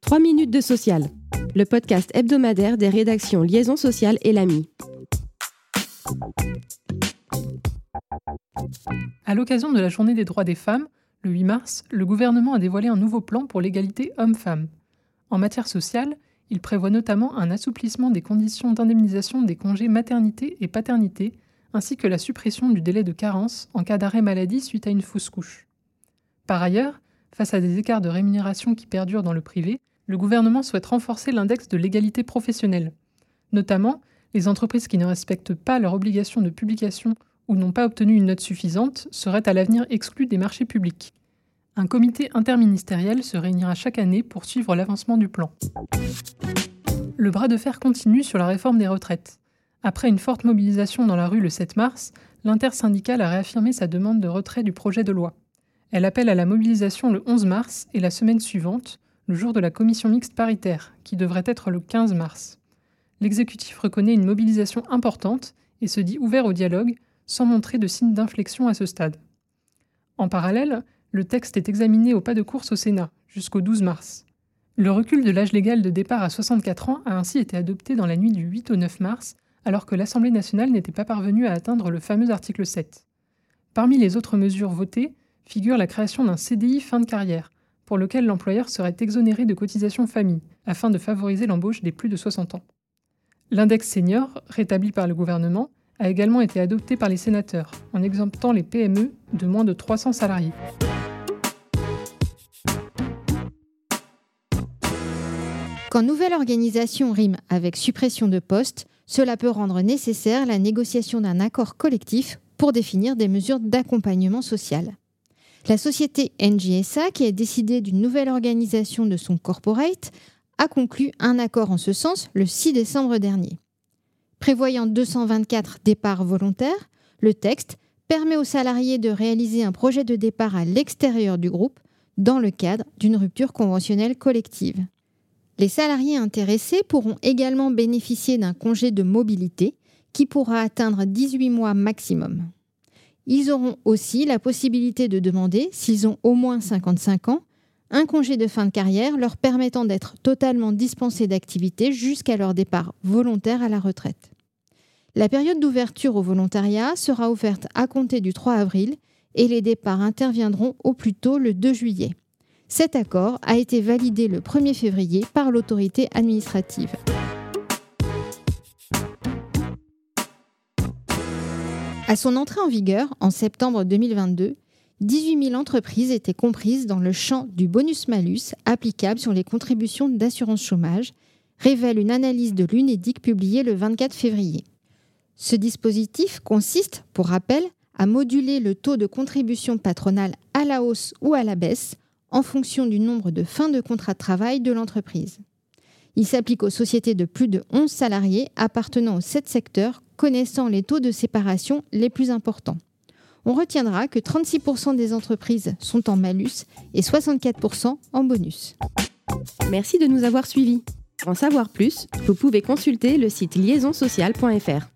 3 minutes de social, le podcast hebdomadaire des rédactions Liaison sociale et l'AMI. À l'occasion de la Journée des droits des femmes, le 8 mars, le gouvernement a dévoilé un nouveau plan pour l'égalité homme-femme. En matière sociale, il prévoit notamment un assouplissement des conditions d'indemnisation des congés maternité et paternité, ainsi que la suppression du délai de carence en cas d'arrêt maladie suite à une fausse couche. Par ailleurs, face à des écarts de rémunération qui perdurent dans le privé, le gouvernement souhaite renforcer l'index de l'égalité professionnelle. Notamment, les entreprises qui ne respectent pas leur obligation de publication ou n'ont pas obtenu une note suffisante seraient à l'avenir exclues des marchés publics. Un comité interministériel se réunira chaque année pour suivre l'avancement du plan. Le bras de fer continue sur la réforme des retraites. Après une forte mobilisation dans la rue le 7 mars, l'intersyndicale a réaffirmé sa demande de retrait du projet de loi. Elle appelle à la mobilisation le 11 mars et la semaine suivante, le jour de la commission mixte paritaire, qui devrait être le 15 mars. L'exécutif reconnaît une mobilisation importante et se dit ouvert au dialogue, sans montrer de signe d'inflexion à ce stade. En parallèle, le texte est examiné au pas de course au Sénat jusqu'au 12 mars. Le recul de l'âge légal de départ à 64 ans a ainsi été adopté dans la nuit du 8 au 9 mars, alors que l'Assemblée nationale n'était pas parvenue à atteindre le fameux article 7. Parmi les autres mesures votées figure la création d'un CDI fin de carrière, pour lequel l'employeur serait exonéré de cotisations famille, afin de favoriser l'embauche des plus de 60 ans. L'index senior, rétabli par le gouvernement, a également été adopté par les sénateurs, en exemptant les PME de moins de 300 salariés. Quand nouvelle organisation rime avec suppression de postes, cela peut rendre nécessaire la négociation d'un accord collectif pour définir des mesures d'accompagnement social. La société NGSA, qui a décidé d'une nouvelle organisation de son corporate, a conclu un accord en ce sens le 6 décembre dernier. Prévoyant 224 départs volontaires, le texte permet aux salariés de réaliser un projet de départ à l'extérieur du groupe dans le cadre d'une rupture conventionnelle collective. Les salariés intéressés pourront également bénéficier d'un congé de mobilité qui pourra atteindre 18 mois maximum. Ils auront aussi la possibilité de demander, s'ils ont au moins 55 ans, un congé de fin de carrière leur permettant d'être totalement dispensés d'activité jusqu'à leur départ volontaire à la retraite. La période d'ouverture au volontariat sera offerte à compter du 3 avril et les départs interviendront au plus tôt le 2 juillet. Cet accord a été validé le 1er février par l'autorité administrative. À son entrée en vigueur en septembre 2022, 18 000 entreprises étaient comprises dans le champ du bonus-malus applicable sur les contributions d'assurance chômage, révèle une analyse de l'UNEDIC publiée le 24 février. Ce dispositif consiste, pour rappel, à moduler le taux de contribution patronale à la hausse ou à la baisse en fonction du nombre de fins de contrat de travail de l'entreprise. Il s'applique aux sociétés de plus de 11 salariés appartenant aux 7 secteurs connaissant les taux de séparation les plus importants. On retiendra que 36% des entreprises sont en malus et 64% en bonus. Merci de nous avoir suivis. Pour en savoir plus, vous pouvez consulter le site liaisonsocial.fr.